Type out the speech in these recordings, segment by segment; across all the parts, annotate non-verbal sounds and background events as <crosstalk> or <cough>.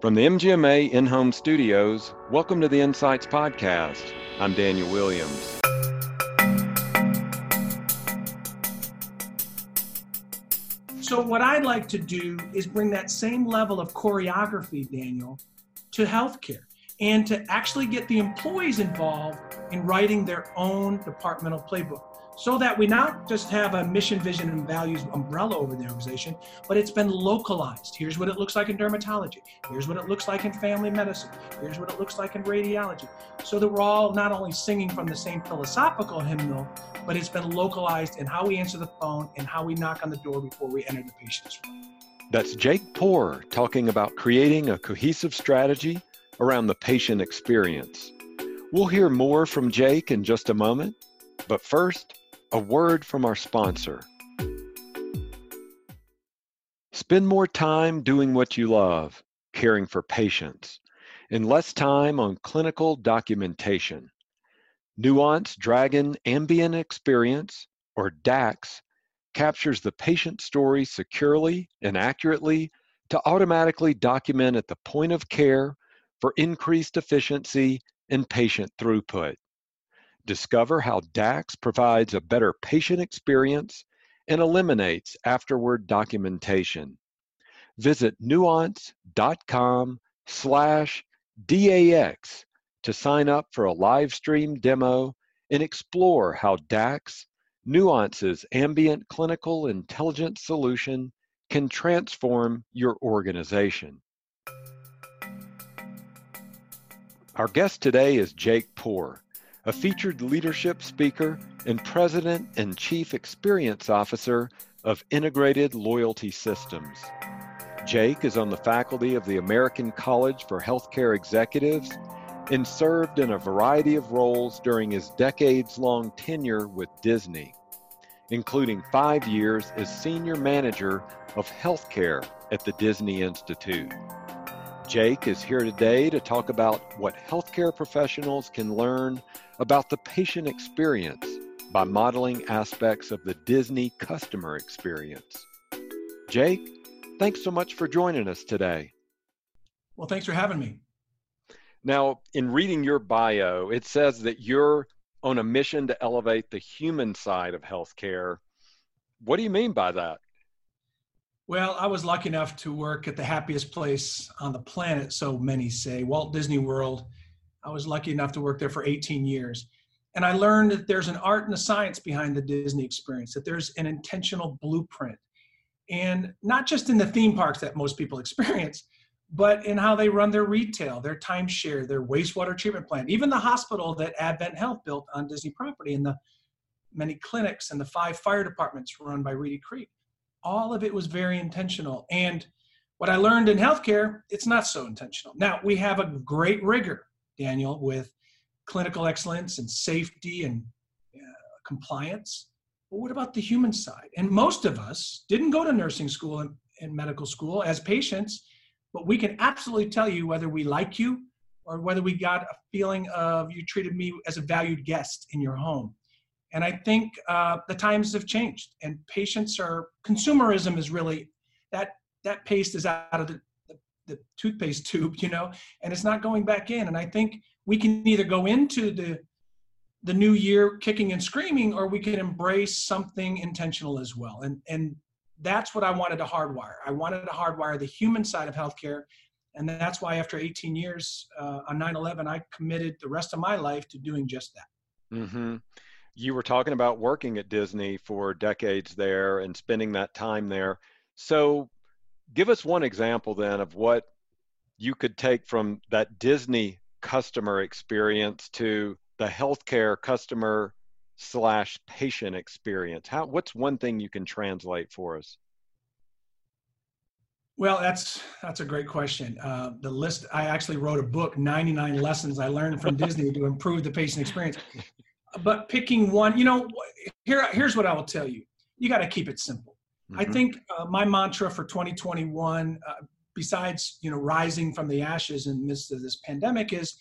From the MGMA in home studios, welcome to the Insights Podcast. I'm Daniel Williams. So, what I'd like to do is bring that same level of choreography, Daniel, to healthcare and to actually get the employees involved in writing their own departmental playbook so that we not just have a mission, vision, and values umbrella over the organization, but it's been localized. Here's what it looks like in dermatology. Here's what it looks like in family medicine. Here's what it looks like in radiology. So that we're all not only singing from the same philosophical hymnal, but it's been localized in how we answer the phone and how we knock on the door before we enter the patient's room. That's Jake Poore talking about creating a cohesive strategy around the patient experience. We'll hear more from Jake in just a moment, but first, a word from our sponsor. Spend more time doing what you love, caring for patients, and less time on clinical documentation. Nuance Dragon Ambient Experience, or DAX, captures the patient story securely and accurately to automatically document at the point of care for increased efficiency and patient throughput. Discover how DAX provides a better patient experience and eliminates afterward documentation. Visit nuance.com slash DAX to sign up for a live stream demo and explore how DAX, Nuance's ambient clinical intelligence solution, can transform your organization. Our guest today is Jake Poore a featured leadership speaker and president and chief experience officer of Integrated Loyalty Systems. Jake is on the faculty of the American College for Healthcare Executives and served in a variety of roles during his decades long tenure with Disney, including five years as senior manager of healthcare at the Disney Institute. Jake is here today to talk about what healthcare professionals can learn about the patient experience by modeling aspects of the Disney customer experience. Jake, thanks so much for joining us today. Well, thanks for having me. Now, in reading your bio, it says that you're on a mission to elevate the human side of healthcare. What do you mean by that? Well, I was lucky enough to work at the happiest place on the planet, so many say, Walt Disney World. I was lucky enough to work there for 18 years. And I learned that there's an art and a science behind the Disney experience, that there's an intentional blueprint. And not just in the theme parks that most people <laughs> experience, but in how they run their retail, their timeshare, their wastewater treatment plant, even the hospital that Advent Health built on Disney property, and the many clinics and the five fire departments run by Reedy Creek all of it was very intentional. And what I learned in healthcare, it's not so intentional. Now, we have a great rigor, Daniel, with clinical excellence and safety and uh, compliance. But what about the human side? And most of us didn't go to nursing school and, and medical school as patients, but we can absolutely tell you whether we like you or whether we got a feeling of you treated me as a valued guest in your home. And I think uh, the times have changed, and patients are consumerism is really that that paste is out of the, the, the toothpaste tube, you know, and it's not going back in. And I think we can either go into the the new year kicking and screaming, or we can embrace something intentional as well. And and that's what I wanted to hardwire. I wanted to hardwire the human side of healthcare. And that's why after 18 years uh, on 9-11, I committed the rest of my life to doing just that. Mm-hmm you were talking about working at Disney for decades there and spending that time there. So, give us one example then of what you could take from that Disney customer experience to the healthcare customer slash patient experience. How what's one thing you can translate for us? Well, that's that's a great question. Uh, the list I actually wrote a book, 99 lessons I learned from Disney to improve the patient experience but picking one, you know, here here's what I will tell you: you got to keep it simple. Mm-hmm. I think uh, my mantra for 2021, uh, besides you know rising from the ashes in the midst of this pandemic, is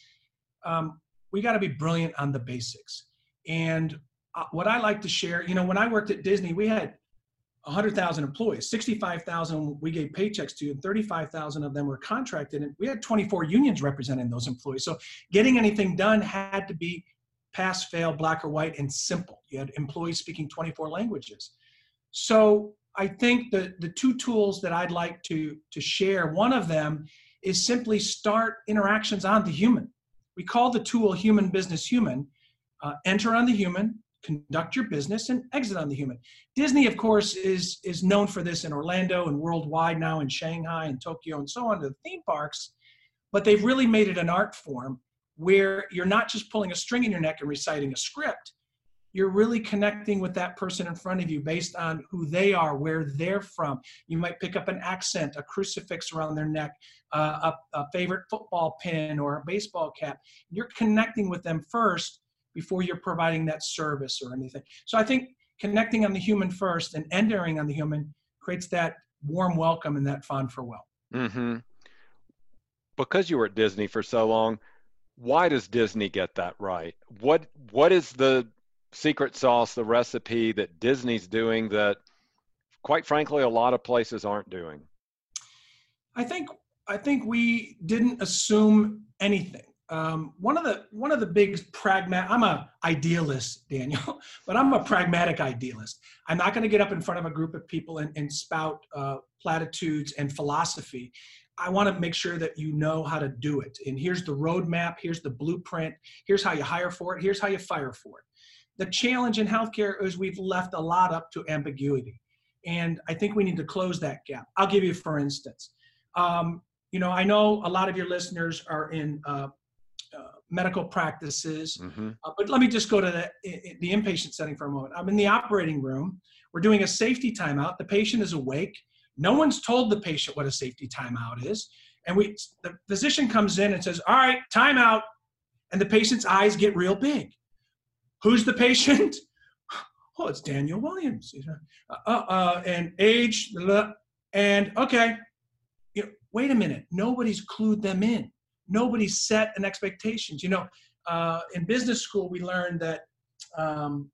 um, we got to be brilliant on the basics. And uh, what I like to share, you know, when I worked at Disney, we had 100,000 employees. 65,000 we gave paychecks to, and 35,000 of them were contracted. And we had 24 unions representing those employees. So getting anything done had to be pass, fail, black or white, and simple. You had employees speaking 24 languages. So I think the, the two tools that I'd like to, to share, one of them is simply start interactions on the human. We call the tool human business human. Uh, enter on the human, conduct your business, and exit on the human. Disney, of course, is, is known for this in Orlando and worldwide now in Shanghai and Tokyo and so on, the theme parks, but they've really made it an art form where you're not just pulling a string in your neck and reciting a script. You're really connecting with that person in front of you based on who they are, where they're from. You might pick up an accent, a crucifix around their neck, uh, a, a favorite football pin, or a baseball cap. You're connecting with them first before you're providing that service or anything. So I think connecting on the human first and entering on the human creates that warm welcome and that fond farewell. Mm-hmm. Because you were at Disney for so long, why does Disney get that right? What what is the secret sauce, the recipe that Disney's doing that quite frankly a lot of places aren't doing? I think I think we didn't assume anything um, one of the one of the big pragmatic i'm a idealist daniel <laughs> but i'm a pragmatic idealist i'm not going to get up in front of a group of people and, and spout uh, platitudes and philosophy i want to make sure that you know how to do it and here's the roadmap here's the blueprint here's how you hire for it here's how you fire for it the challenge in healthcare is we've left a lot up to ambiguity and i think we need to close that gap i'll give you for instance um, you know i know a lot of your listeners are in uh, uh, medical practices. Mm-hmm. Uh, but let me just go to the, the inpatient setting for a moment. I'm in the operating room. We're doing a safety timeout. The patient is awake. No one's told the patient what a safety timeout is. And we, the physician comes in and says, All right, timeout. And the patient's eyes get real big. Who's the patient? <laughs> Oh, it's Daniel Williams. Uh, uh, and age, and okay. You know, wait a minute. Nobody's clued them in nobody set an expectations. You know, uh, in business school, we learned that um,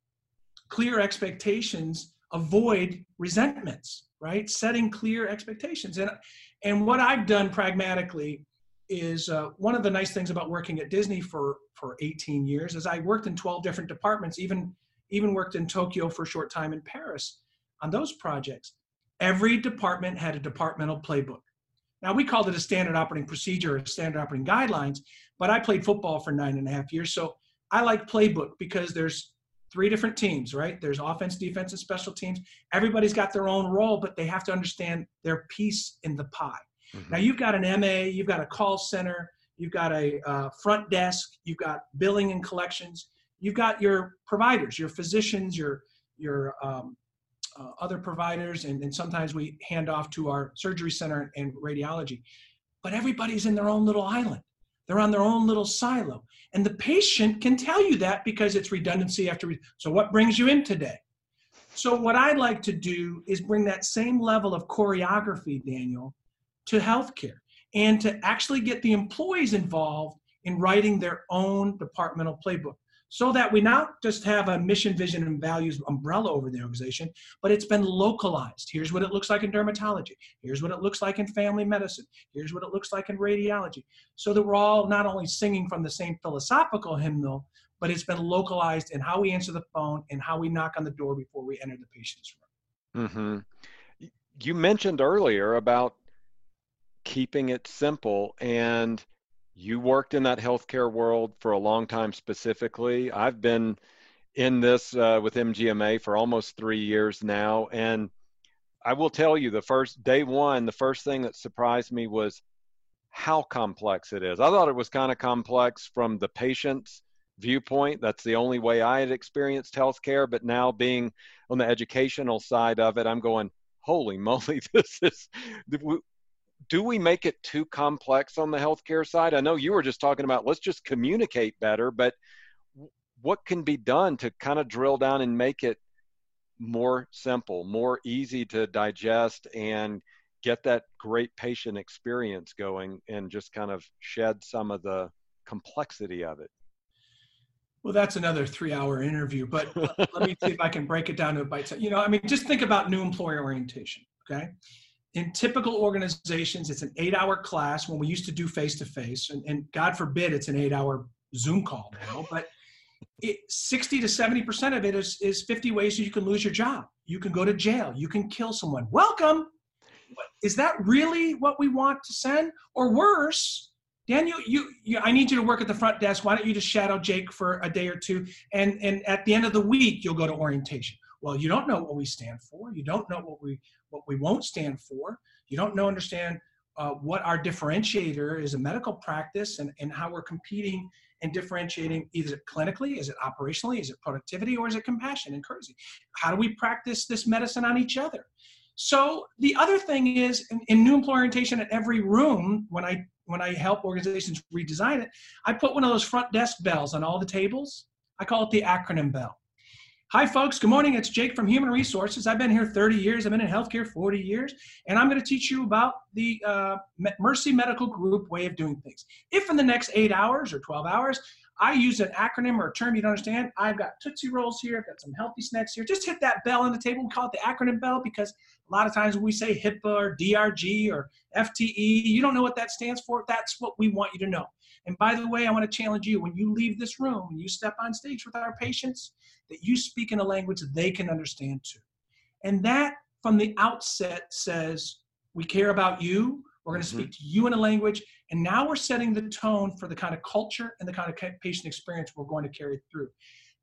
clear expectations avoid resentments, right? Setting clear expectations. And, and what I've done pragmatically is uh, one of the nice things about working at Disney for, for 18 years is I worked in 12 different departments, even, even worked in Tokyo for a short time in Paris on those projects. Every department had a departmental playbook. Now, we called it a standard operating procedure or standard operating guidelines, but I played football for nine and a half years. So I like playbook because there's three different teams, right? There's offense, defense, and special teams. Everybody's got their own role, but they have to understand their piece in the pie. Mm-hmm. Now, you've got an MA, you've got a call center, you've got a uh, front desk, you've got billing and collections, you've got your providers, your physicians, your your um, uh, other providers, and, and sometimes we hand off to our surgery center and radiology. But everybody's in their own little island. They're on their own little silo. And the patient can tell you that because it's redundancy after. Re- so, what brings you in today? So, what I'd like to do is bring that same level of choreography, Daniel, to healthcare and to actually get the employees involved in writing their own departmental playbook so that we not just have a mission, vision, and values umbrella over the organization, but it's been localized. Here's what it looks like in dermatology. Here's what it looks like in family medicine. Here's what it looks like in radiology. So that we're all not only singing from the same philosophical hymnal, but it's been localized in how we answer the phone and how we knock on the door before we enter the patient's room. Mm-hmm. You mentioned earlier about keeping it simple and you worked in that healthcare world for a long time specifically. I've been in this uh, with MGMA for almost three years now. And I will tell you, the first day one, the first thing that surprised me was how complex it is. I thought it was kind of complex from the patient's viewpoint. That's the only way I had experienced healthcare. But now being on the educational side of it, I'm going, holy <laughs> moly, this is do we make it too complex on the healthcare side? I know you were just talking about let's just communicate better, but what can be done to kind of drill down and make it more simple, more easy to digest and get that great patient experience going and just kind of shed some of the complexity of it? Well, that's another three-hour interview, but <laughs> uh, let me see if I can break it down to a bite. You know, I mean, just think about new employer orientation. Okay, in typical organizations, it's an eight-hour class when we used to do face-to-face, and, and God forbid it's an eight-hour Zoom call now. But it, 60 to 70 percent of it is is 50 ways you can lose your job. You can go to jail. You can kill someone. Welcome. Is that really what we want to send, or worse? Daniel, you, you, I need you to work at the front desk. Why don't you just shadow Jake for a day or two? And, and at the end of the week, you'll go to orientation. Well, you don't know what we stand for. You don't know what we, what we won't stand for. You don't know, understand uh, what our differentiator is a medical practice and, and how we're competing and differentiating either clinically, is it operationally, is it productivity, or is it compassion and courtesy? How do we practice this medicine on each other? So the other thing is in, in new employer orientation at every room, when I when I help organizations redesign it, I put one of those front desk bells on all the tables. I call it the acronym bell. Hi, folks. Good morning. It's Jake from Human Resources. I've been here 30 years. I've been in healthcare 40 years, and I'm going to teach you about the uh, Mercy Medical Group way of doing things. If in the next eight hours or 12 hours I use an acronym or a term you don't understand. I've got Tootsie Rolls here. I've got some healthy snacks here. Just hit that bell on the table. We call it the acronym bell because a lot of times when we say HIPAA or DRG or FTE, you don't know what that stands for. That's what we want you to know. And by the way, I want to challenge you when you leave this room, when you step on stage with our patients, that you speak in a language that they can understand too. And that from the outset says, we care about you. We're going to mm-hmm. speak to you in a language. And now we're setting the tone for the kind of culture and the kind of patient experience we're going to carry through.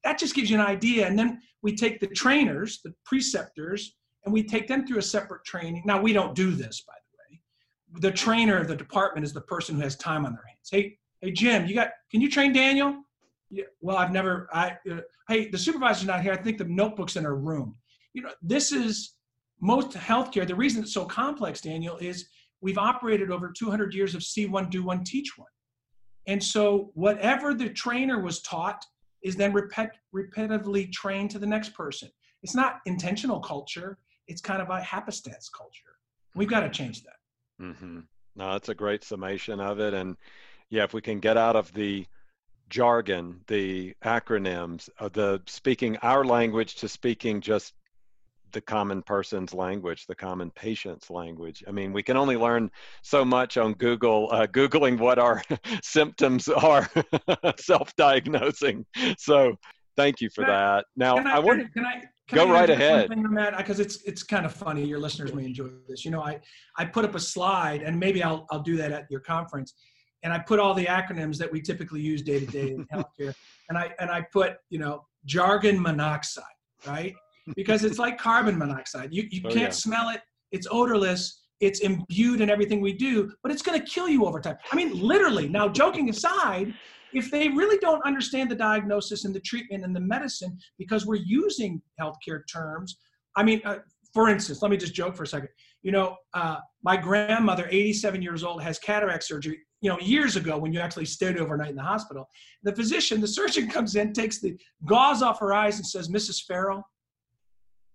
That just gives you an idea. And then we take the trainers, the preceptors, and we take them through a separate training. Now, we don't do this, by the way. The trainer of the department is the person who has time on their hands. Hey, hey, Jim, you got, can you train Daniel? Yeah, well, I've never, I, uh, hey, the supervisor's not here. I think the notebook's in her room. You know, this is most healthcare. The reason it's so complex, Daniel, is we've operated over 200 years of see one, do one, teach one. And so whatever the trainer was taught is then repet- repetitively trained to the next person. It's not intentional culture. It's kind of a happenstance culture. We've got to change that. Mm-hmm. No, that's a great summation of it. And yeah, if we can get out of the jargon, the acronyms, uh, the speaking our language to speaking just the common person's language, the common patient's language. I mean, we can only learn so much on Google, uh, Googling what our <laughs> symptoms are, <laughs> self diagnosing. So thank you for can that. I, now, I, I want can I, can go right ahead. Because it's, it's kind of funny. Your listeners may enjoy this. You know, I, I put up a slide, and maybe I'll, I'll do that at your conference. And I put all the acronyms that we typically use day to day in <laughs> healthcare. And I, and I put, you know, jargon monoxide, right? because it's like carbon monoxide. You, you oh, can't yeah. smell it, it's odorless, it's imbued in everything we do, but it's going to kill you over time. I mean, literally. Now, joking aside, if they really don't understand the diagnosis and the treatment and the medicine because we're using healthcare terms, I mean, uh, for instance, let me just joke for a second. You know, uh, my grandmother, 87 years old, has cataract surgery. You know, years ago when you actually stayed overnight in the hospital, the physician, the surgeon <laughs> comes in, takes the gauze off her eyes and says, Mrs. Farrell,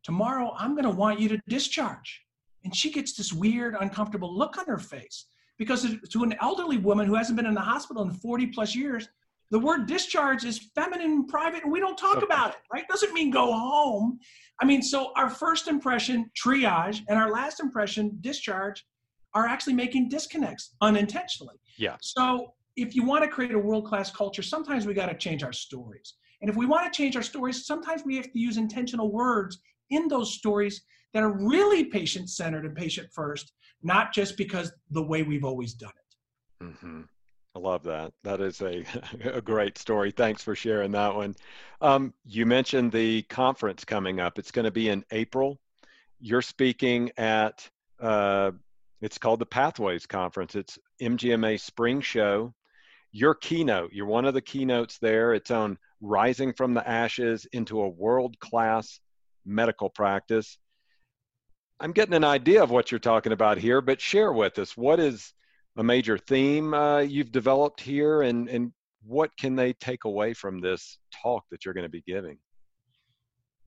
Tomorrow, I'm going to want you to discharge. And she gets this weird, uncomfortable look on her face because to an elderly woman who hasn't been in the hospital in 40 plus years, the word discharge is feminine and private, and we don't talk about it, right? Doesn't mean go home. I mean, so our first impression, triage, and our last impression, discharge, are actually making disconnects unintentionally. Yeah. So if you want to create a world class culture, sometimes we got to change our stories. And if we want to change our stories, sometimes we have to use intentional words in those stories that are really patient centered and patient first, not just because the way we've always done it. Mm-hmm. I love that. That is a, <laughs> a great story. Thanks for sharing that one. Um, you mentioned the conference coming up. It's going to be in April. You're speaking at, uh, it's called the Pathways Conference. It's MGMA Spring Show. Your keynote, you're one of the keynotes there. It's on rising from the ashes into a world class medical practice. I'm getting an idea of what you're talking about here, but share with us what is a major theme uh, you've developed here and, and what can they take away from this talk that you're going to be giving?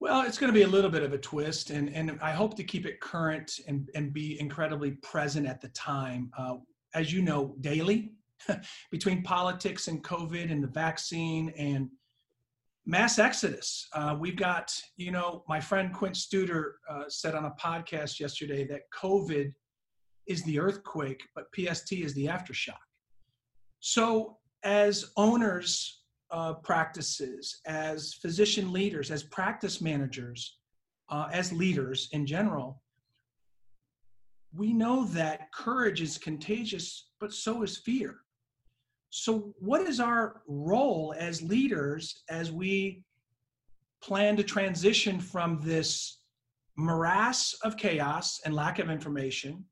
Well, it's going to be a little bit of a twist, and, and I hope to keep it current and, and be incredibly present at the time. Uh, as you know, daily, <laughs> between politics and COVID and the vaccine and mass exodus. Uh, we've got, you know, my friend Quint Studer uh, said on a podcast yesterday that COVID is the earthquake, but PST is the aftershock. So, as owners of practices, as physician leaders, as practice managers, uh, as leaders in general, we know that courage is contagious, but so is fear. So, what is our role as leaders as we plan to transition from this morass of chaos and lack of information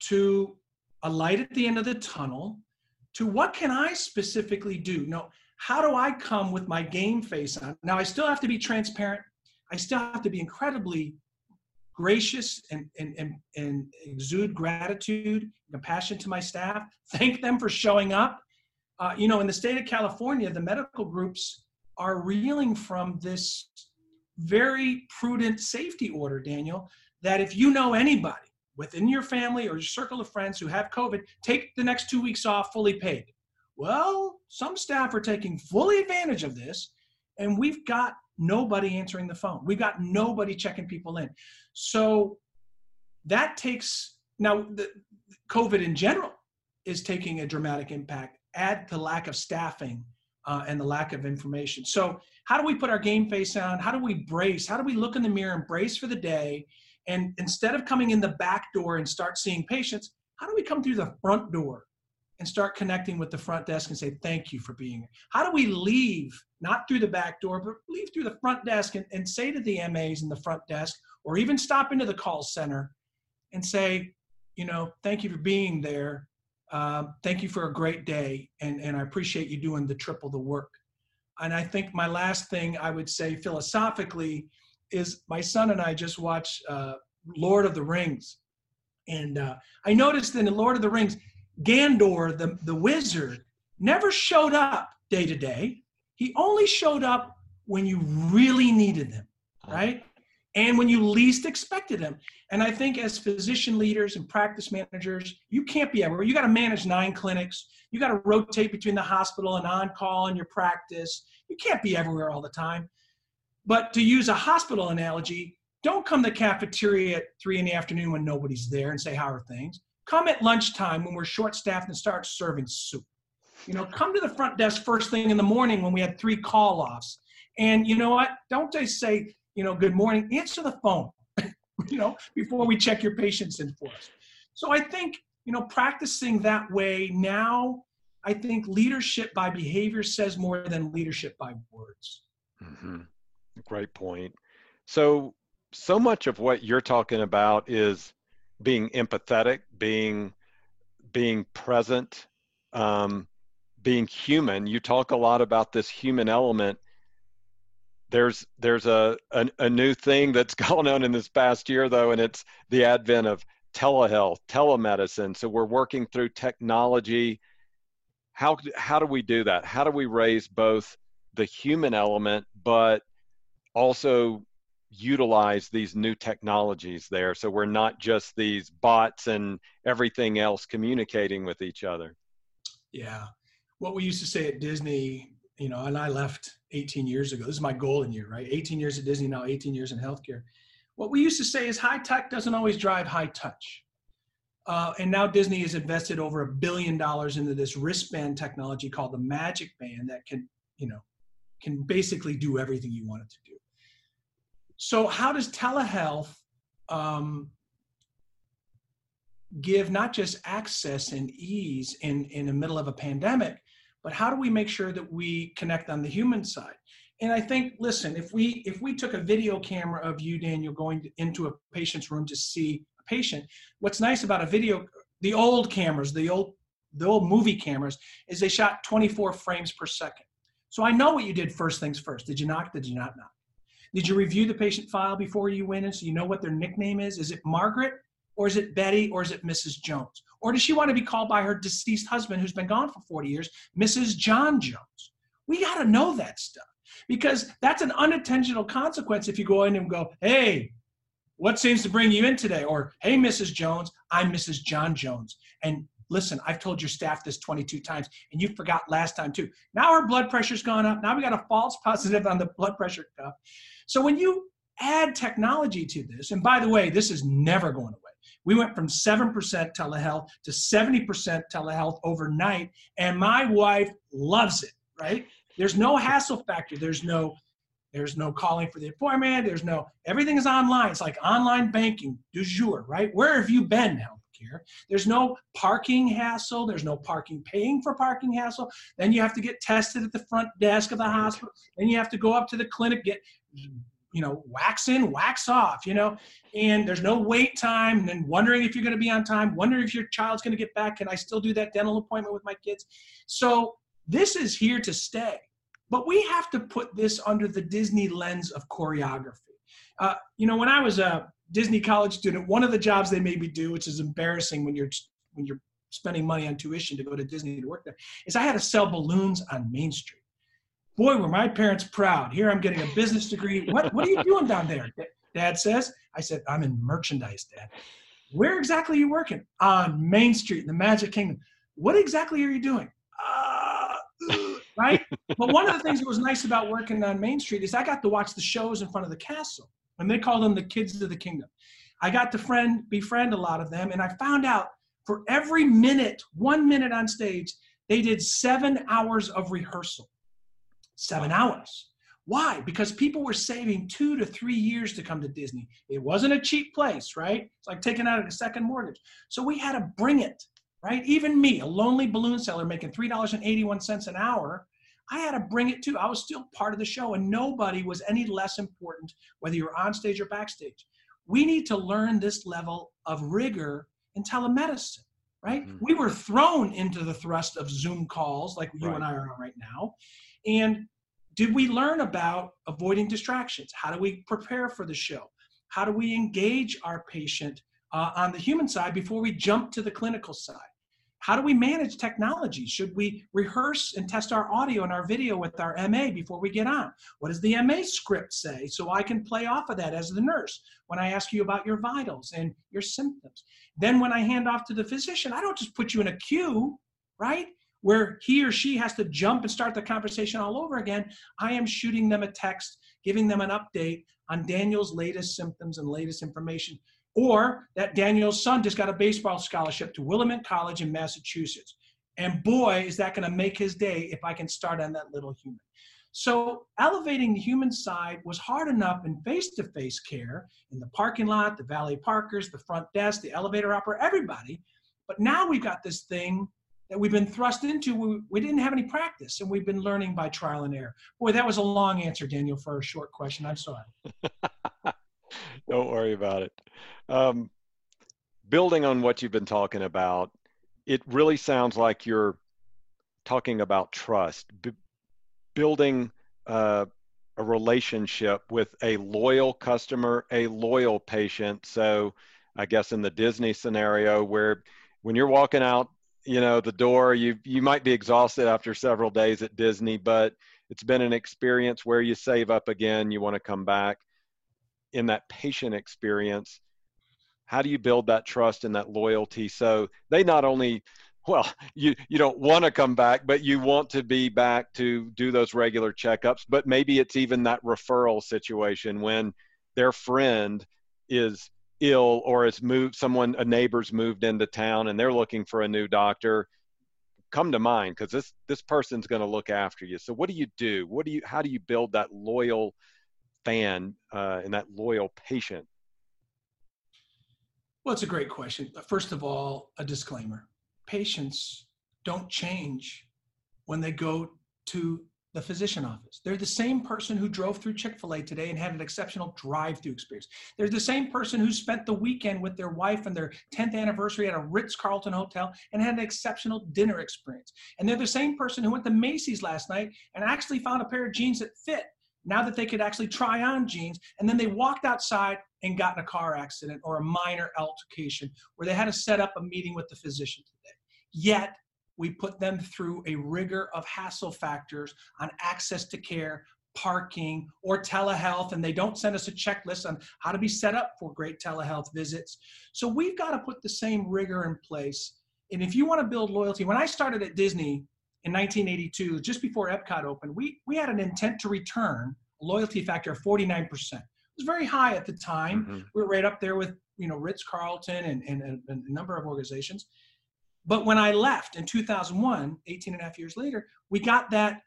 to a light at the end of the tunnel to what can I specifically do? No, how do I come with my game face on? Now, I still have to be transparent. I still have to be incredibly gracious and, and, and, and exude gratitude and compassion to my staff. Thank them for showing up uh, you know, in the state of California, the medical groups are reeling from this very prudent safety order, Daniel, that if you know anybody within your family or your circle of friends who have COVID, take the next two weeks off fully paid. Well, some staff are taking fully advantage of this, and we've got nobody answering the phone. We've got nobody checking people in. So that takes now the COVID in general is taking a dramatic impact add to lack of staffing uh, and the lack of information. So, how do we put our game face on? How do we brace? How do we look in the mirror and brace for the day? And instead of coming in the back door and start seeing patients, how do we come through the front door and start connecting with the front desk and say, thank you for being here? How do we leave, not through the back door, but leave through the front desk and, and say to the MAs in the front desk, or even stop into the call center and say, you know, thank you for being there. Um, thank you for a great day, and, and I appreciate you doing the triple the work. And I think my last thing I would say philosophically is my son and I just watched uh, Lord of the Rings. And uh, I noticed in the Lord of the Rings, Gandor, the, the wizard, never showed up day to day. He only showed up when you really needed him, uh-huh. right? and when you least expected them. And I think as physician leaders and practice managers, you can't be everywhere. You got to manage nine clinics. You got to rotate between the hospital and on call and your practice. You can't be everywhere all the time. But to use a hospital analogy, don't come to the cafeteria at three in the afternoon when nobody's there and say, How are things? Come at lunchtime when we're short staffed and start serving soup. You know, come to the front desk first thing in the morning when we had three call offs. And you know what? Don't just say, you know, good morning, answer the phone, <laughs> you know, before we check your patients in for us. So I think, you know, practicing that way now, I think leadership by behavior says more than leadership by words. Mm-hmm. Great point. So, so much of what you're talking about is being empathetic, being being present, um, being human. You talk a lot about this human element. There's there's a, a, a new thing that's <laughs> gone on in this past year though and it's the advent of telehealth telemedicine. So we're working through technology. How how do we do that? How do we raise both the human element but also utilize these new technologies there so we're not just these bots and everything else communicating with each other yeah what we used to say at disney you know, and I left 18 years ago. This is my golden year, right? 18 years at Disney, now 18 years in healthcare. What we used to say is high tech doesn't always drive high touch. Uh, and now Disney has invested over a billion dollars into this wristband technology called the Magic Band that can, you know, can basically do everything you want it to do. So, how does telehealth um, give not just access and ease in in the middle of a pandemic, but how do we make sure that we connect on the human side? And i think listen if we if we took a video camera of you daniel going into a patient's room to see a patient what's nice about a video the old cameras the old the old movie cameras is they shot 24 frames per second. So i know what you did first things first. Did you knock did you not knock did you review the patient file before you went in so you know what their nickname is is it margaret or is it betty or is it mrs jones or does she want to be called by her deceased husband who's been gone for 40 years, Mrs. John Jones? We got to know that stuff because that's an unintentional consequence if you go in and go, hey, what seems to bring you in today? Or, hey, Mrs. Jones, I'm Mrs. John Jones. And listen, I've told your staff this 22 times and you forgot last time too. Now our blood pressure's gone up. Now we got a false positive on the blood pressure cuff. So when you add technology to this, and by the way, this is never going away. We went from 7% telehealth to 70% telehealth overnight, and my wife loves it, right? There's no hassle factor. There's no there's no calling for the appointment. There's no everything is online. It's like online banking du jour, right? Where have you been, healthcare? There's no parking hassle. There's no parking paying for parking hassle. Then you have to get tested at the front desk of the hospital. Then you have to go up to the clinic, get you know, wax in, wax off, you know, and there's no wait time, and then wondering if you're going to be on time, wondering if your child's going to get back. Can I still do that dental appointment with my kids? So this is here to stay. But we have to put this under the Disney lens of choreography. Uh, you know, when I was a Disney college student, one of the jobs they made me do, which is embarrassing when you're when you're spending money on tuition to go to Disney to work there, is I had to sell balloons on Main Street. Boy, were my parents proud. Here I'm getting a business degree. What what are you doing down there? Dad says. I said, I'm in merchandise, Dad. Where exactly are you working? On Main Street in the Magic Kingdom. What exactly are you doing? Uh, uh, right? but one of the things that was nice about working on Main Street is I got to watch the shows in front of the castle, and they call them the kids of the kingdom. I got to friend befriend a lot of them, and I found out for every minute, one minute on stage, they did seven hours of rehearsal. Seven hours. Why? Because people were saving two to three years to come to Disney. It wasn't a cheap place, right? It's like taking out a second mortgage. So we had to bring it right? Even me, a lonely balloon seller making $3.81 an hour, I had to bring it too. I was still part of the show, and nobody was any less important, whether you're on stage or backstage. We need to learn this level of rigor in telemedicine, right? Mm-hmm. We were thrown into the thrust of Zoom calls like you right. and I are on right now. And did we learn about avoiding distractions? How do we prepare for the show? How do we engage our patient uh, on the human side before we jump to the clinical side. How do we manage technology? Should we rehearse and test our audio and our video with our MA before we get on? What does the MA script say so I can play off of that as the nurse when I ask you about your vitals and your symptoms? Then when I hand off to the physician, I don't just put you in a queue, right? Where he or she has to jump and start the conversation all over again. I am shooting them a text, giving them an update on Daniel's latest symptoms and latest information or that Daniel's son just got a baseball scholarship to Willamette College in Massachusetts. And boy, is that going to make his day if I can start on that little human. So, elevating the human side was hard enough in face to face care in the parking lot, the valet parkers, the front desk, the elevator operator, everybody. But now we've got this thing that we've been thrust into. We, we didn't have any practice and we've been learning by trial and error. Boy, that was a long answer, Daniel, for a short question. I'm sorry. <laughs> Don't worry about it. Um, building on what you've been talking about, it really sounds like you're talking about trust, B- building uh, a relationship with a loyal customer, a loyal patient. So, I guess in the Disney scenario, where when you're walking out, you know, the door, you you might be exhausted after several days at Disney, but it's been an experience where you save up again, you want to come back. In that patient experience, how do you build that trust and that loyalty so they not only well you you don't want to come back but you want to be back to do those regular checkups but maybe it's even that referral situation when their friend is ill or has moved someone a neighbor's moved into town and they're looking for a new doctor come to mind because this this person's going to look after you. So what do you do? What do you how do you build that loyal fan uh, and that loyal patient? Well, it's a great question. First of all, a disclaimer. Patients don't change when they go to the physician office. They're the same person who drove through Chick fil A today and had an exceptional drive through experience. They're the same person who spent the weekend with their wife and their 10th anniversary at a Ritz Carlton hotel and had an exceptional dinner experience. And they're the same person who went to Macy's last night and actually found a pair of jeans that fit now that they could actually try on jeans. And then they walked outside and got in a car accident or a minor altercation where they had to set up a meeting with the physician today. Yet, we put them through a rigor of hassle factors on access to care, parking, or telehealth, and they don't send us a checklist on how to be set up for great telehealth visits. So we've got to put the same rigor in place And if you want to build loyalty, when I started at Disney in 1982, just before Epcot opened, we, we had an intent to return loyalty factor of 49%. It was very high at the time. Mm-hmm. We were right up there with, you know, Ritz Carlton and, and, and a number of organizations. But when I left in 2001, 18 and a half years later, we got that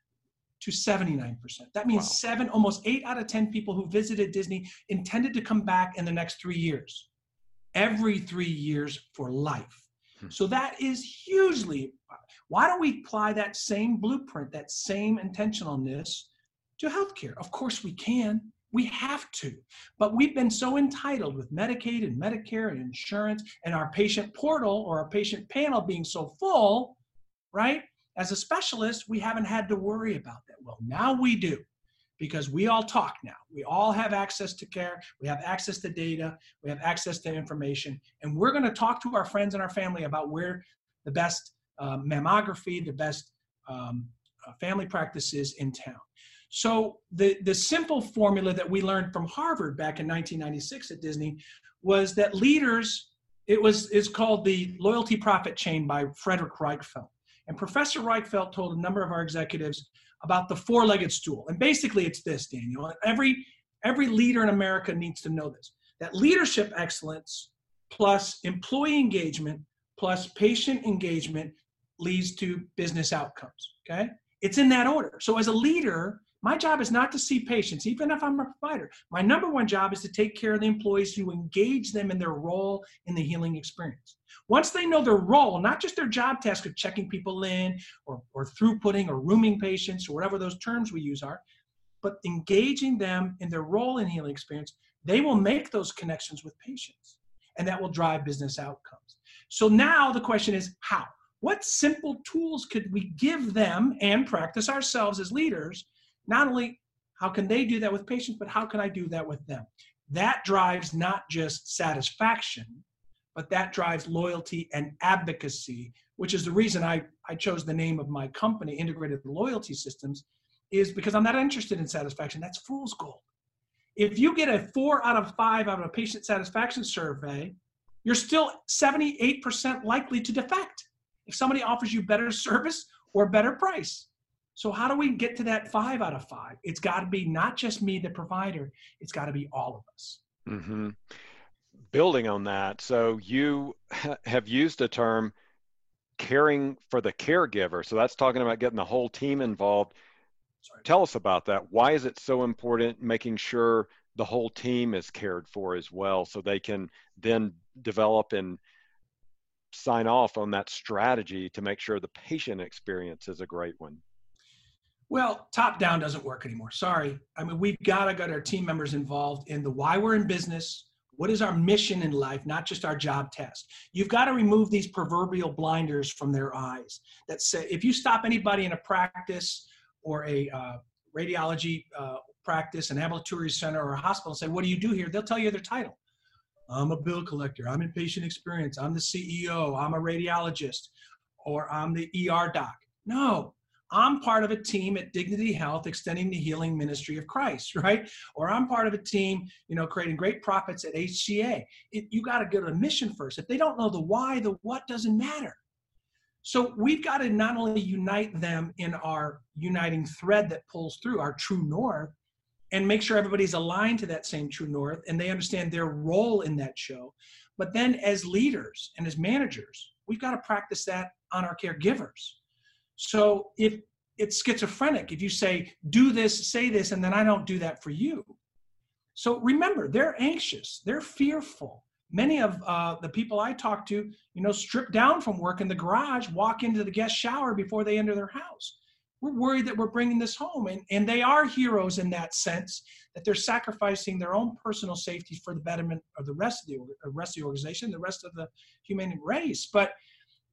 to 79%. That means wow. seven, almost eight out of 10 people who visited Disney intended to come back in the next three years, every three years for life. Hmm. So that is hugely. Why don't we apply that same blueprint, that same intentionalness to healthcare? Of course we can. We have to. But we've been so entitled with Medicaid and Medicare and insurance and our patient portal or our patient panel being so full, right? As a specialist, we haven't had to worry about that. Well, now we do because we all talk now. We all have access to care, we have access to data, we have access to information, and we're going to talk to our friends and our family about where the best uh, mammography, the best um, uh, family practices in town. So the, the simple formula that we learned from Harvard back in 1996 at Disney was that leaders, it was is called the loyalty profit chain by Frederick Reichheld. And Professor Reichheld told a number of our executives about the four-legged stool. And basically it's this, Daniel. Every every leader in America needs to know this. That leadership excellence plus employee engagement plus patient engagement leads to business outcomes. Okay? It's in that order. So as a leader, my job is not to see patients, even if I'm a provider. My number one job is to take care of the employees to engage them in their role in the healing experience. Once they know their role, not just their job task of checking people in or, or throughputing or rooming patients or whatever those terms we use are, but engaging them in their role in healing experience, they will make those connections with patients and that will drive business outcomes. So now the question is how? What simple tools could we give them and practice ourselves as leaders not only how can they do that with patients, but how can I do that with them? That drives not just satisfaction, but that drives loyalty and advocacy, which is the reason I, I chose the name of my company, Integrated Loyalty Systems, is because I'm not interested in satisfaction. That's fool's gold. If you get a four out of five out of a patient satisfaction survey, you're still 78% likely to defect if somebody offers you better service or better price. So how do we get to that five out of five? It's got to be not just me, the provider. It's got to be all of us. Mm-hmm. Building on that, so you ha- <laughs> have used a term caring for the caregiver. So that's talking about getting the whole team involved. Sorry. Tell us about that. Why is it so important making sure the whole team is cared for as well so they can then develop and sign off on that strategy to make sure the patient experience is a great one? Well, top down doesn't work anymore. Sorry. I mean, we've got to get our team members involved in the why we're in business. What is our mission in life, not just our job task? You've got to remove these proverbial blinders from their eyes that say if you stop anybody in a practice or a uh, radiology uh, practice, an ambulatory center, or a hospital and say, What do you do here? They'll tell you their title. I'm a bill collector. I'm in patient experience. I'm the CEO. I'm a radiologist, or I'm the ER doc. No, I'm part of a team at Dignity Health extending the healing ministry of Christ, <laughs> right? Or I'm part of a team, you know, creating great profits at HCA. It, you got to go to mission first. If they don't know the why, the what doesn't matter. So we've got to not only unite them in our uniting thread that pulls through our true north and make sure everybody's aligned to that same true north and they understand their role in that show, but then as leaders and as managers, we've got to practice that on our caregivers so if it's schizophrenic, if you say, do this, say this, and then I don't do that for you. So remember, they're anxious, they're fearful. Many of uh, the people I talk to, you know, strip down from work in the garage, walk into the guest shower before they enter their house. We're worried that we're bringing this home. And, and they are heroes in that sense, that they're sacrificing their own personal safety for the betterment of the rest of the, rest of the organization, the rest of the human race. But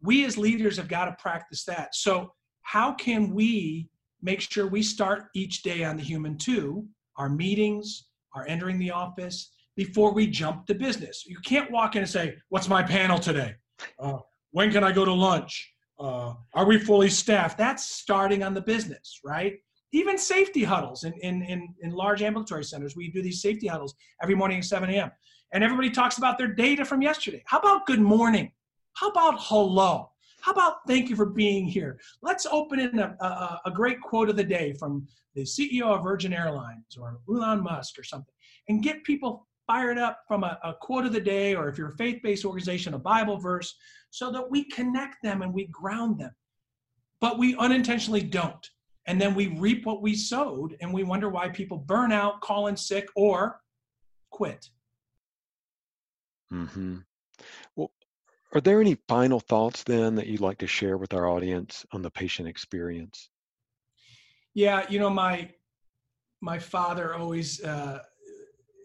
we as leaders have got to practice that. So how can we make sure we start each day on the human too, our meetings, our entering the office, before we jump to business? You can't walk in and say, What's my panel today? Uh, when can I go to lunch? Uh, are we fully staffed? That's starting on the business, right? Even safety huddles in, in, in, in large ambulatory centers, we do these safety huddles every morning at 7 a.m. And everybody talks about their data from yesterday. How about good morning? How about hello? How about thank you for being here? Let's open in a, a, a great quote of the day from the CEO of Virgin Airlines or Elon Musk or something and get people fired up from a, a quote of the day or if you're a faith-based organization, a Bible verse, so that we connect them and we ground them. But we unintentionally don't. And then we reap what we sowed and we wonder why people burn out, call in sick, or quit. Mm-hmm. Well, are there any final thoughts then that you'd like to share with our audience on the patient experience? Yeah, you know, my my father always uh,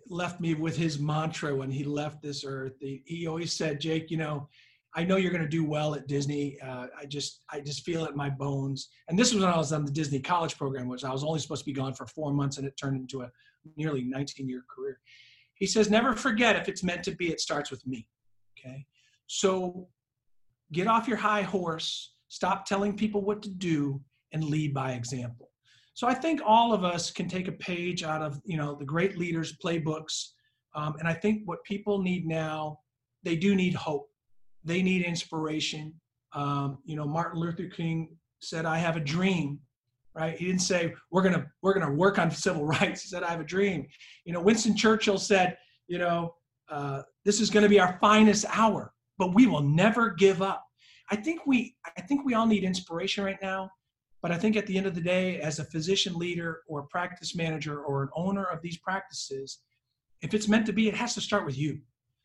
left me with his mantra when he left this earth. He, he always said, Jake, you know, I know you're going to do well at Disney. Uh, I just, I just feel it in my bones. And this was when I was on the Disney college program, which I was only supposed to be gone for four months, and it turned into a nearly 19 year career. He says, never forget if it's meant to be, it starts with me. Okay. So get off your high horse, stop telling people what to do, and lead by example. So I think all of us can take a page out of you know the great leaders' playbooks, um, and I think what people need now, they do need hope, they need inspiration. Um, you know, Martin Luther King said, "I have a dream." Right? He didn't say we're gonna we're gonna work on civil <laughs> rights. He said, "I have a dream." You know, Winston Churchill said, "You know, uh, this is going to be our finest hour, but we will never give up." I think we I think we all need inspiration right now but I think at the end of the day, as a physician leader or practice manager or an owner of these practices, if it's meant to be, it has to start with you.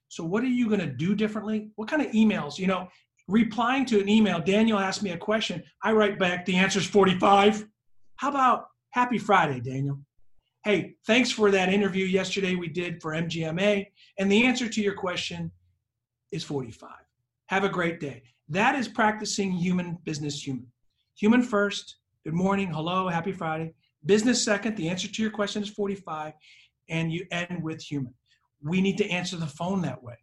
So, what are you going to do differently? What kind of emails? You know, replying to an email, Daniel asked me a question. I write back, the answer is 45. How about happy Friday, Daniel? Hey, thanks for that interview yesterday we did for MGMA. And the answer to your question is 45. Have a great day. That is practicing human business human. Human first, good morning, hello, happy Friday. Business second, the answer to your question is 45, and you end with human. We need to answer the phone that way,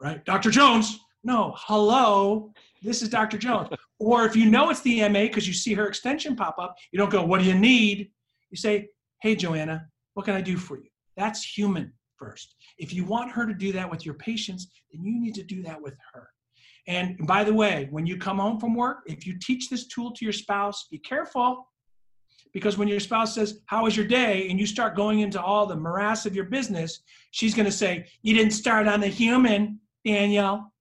right? Dr. Jones, no, hello, this is Dr. Jones. or if you know it's the MA because you see her extension pop up, you don't go, what do you need? You say, hey, Joanna, what can I do for you? That's human first. If you want her to do that with your patients, then you need to do that with her. And by the way, when you come home from work, if you teach this tool to your spouse, be careful because when your spouse says, How was your day? and you start going into all the morass of your business, she's going to say, You didn't start on the human, Daniel.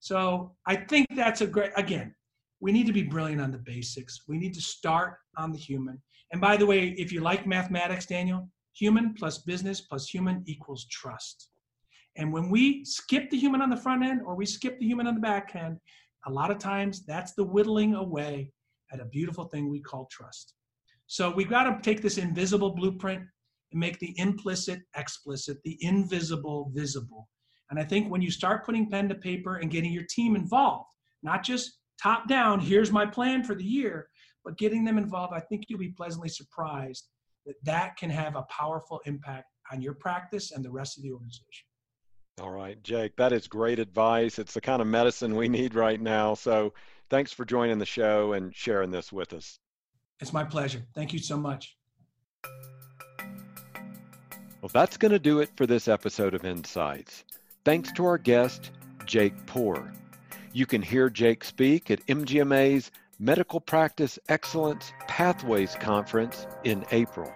So I think that's a great, again, we need to be brilliant on the basics. We need to start on the human. And by the way, if you like mathematics, Daniel, human plus business plus human equals trust. And when we skip the human on the front end or we skip the human on the back end, a lot of times that's the whittling away at a beautiful thing we call trust. So we've got to take this invisible blueprint and make the implicit explicit, the invisible visible. And I think when you start putting pen to paper and getting your team involved, not just top down, here's my plan for the year, but getting them involved, I think you'll be pleasantly surprised that that can have a powerful impact on your practice and the rest of the organization. All right, Jake, that is great advice. It's the kind of medicine we need right now. So thanks for joining the show and sharing this with us. It's my pleasure. Thank you so much. Well, that's going to do it for this episode of Insights. Thanks to our guest, Jake Poore. You can hear Jake speak at MGMA's Medical Practice Excellence Pathways Conference in April.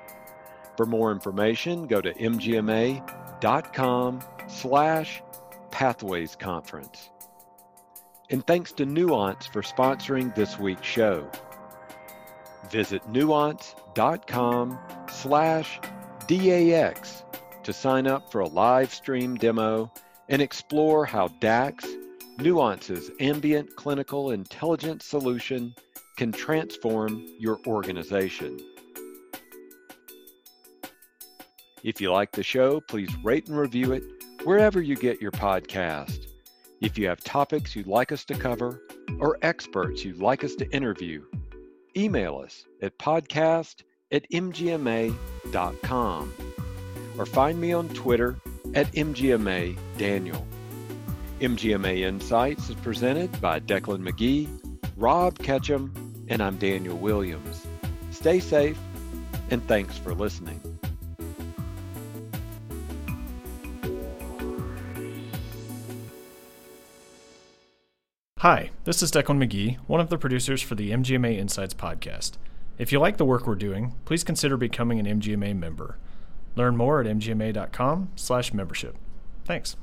For more information, go to mgma.com slash Pathways Conference. And thanks to Nuance for sponsoring this week's show. Visit nuance.com slash DAX to sign up for a live stream demo and explore how DAX, Nuance's ambient clinical intelligence solution, can transform your organization. If you like the show, please rate and review it wherever you get your podcast. If you have topics you'd like us to cover or experts you'd like us to interview, email us at podcast at mgma.com or find me on Twitter at mgma daniel. MGMA Insights is presented by Declan McGee, Rob Ketchum, and I'm Daniel Williams. Stay safe, and thanks for listening. Hi, this is Declan McGee, one of the producers for the MGMA Insights podcast. If you like the work we're doing, please consider becoming an MGMA member. Learn more at mgma.com/membership. Thanks.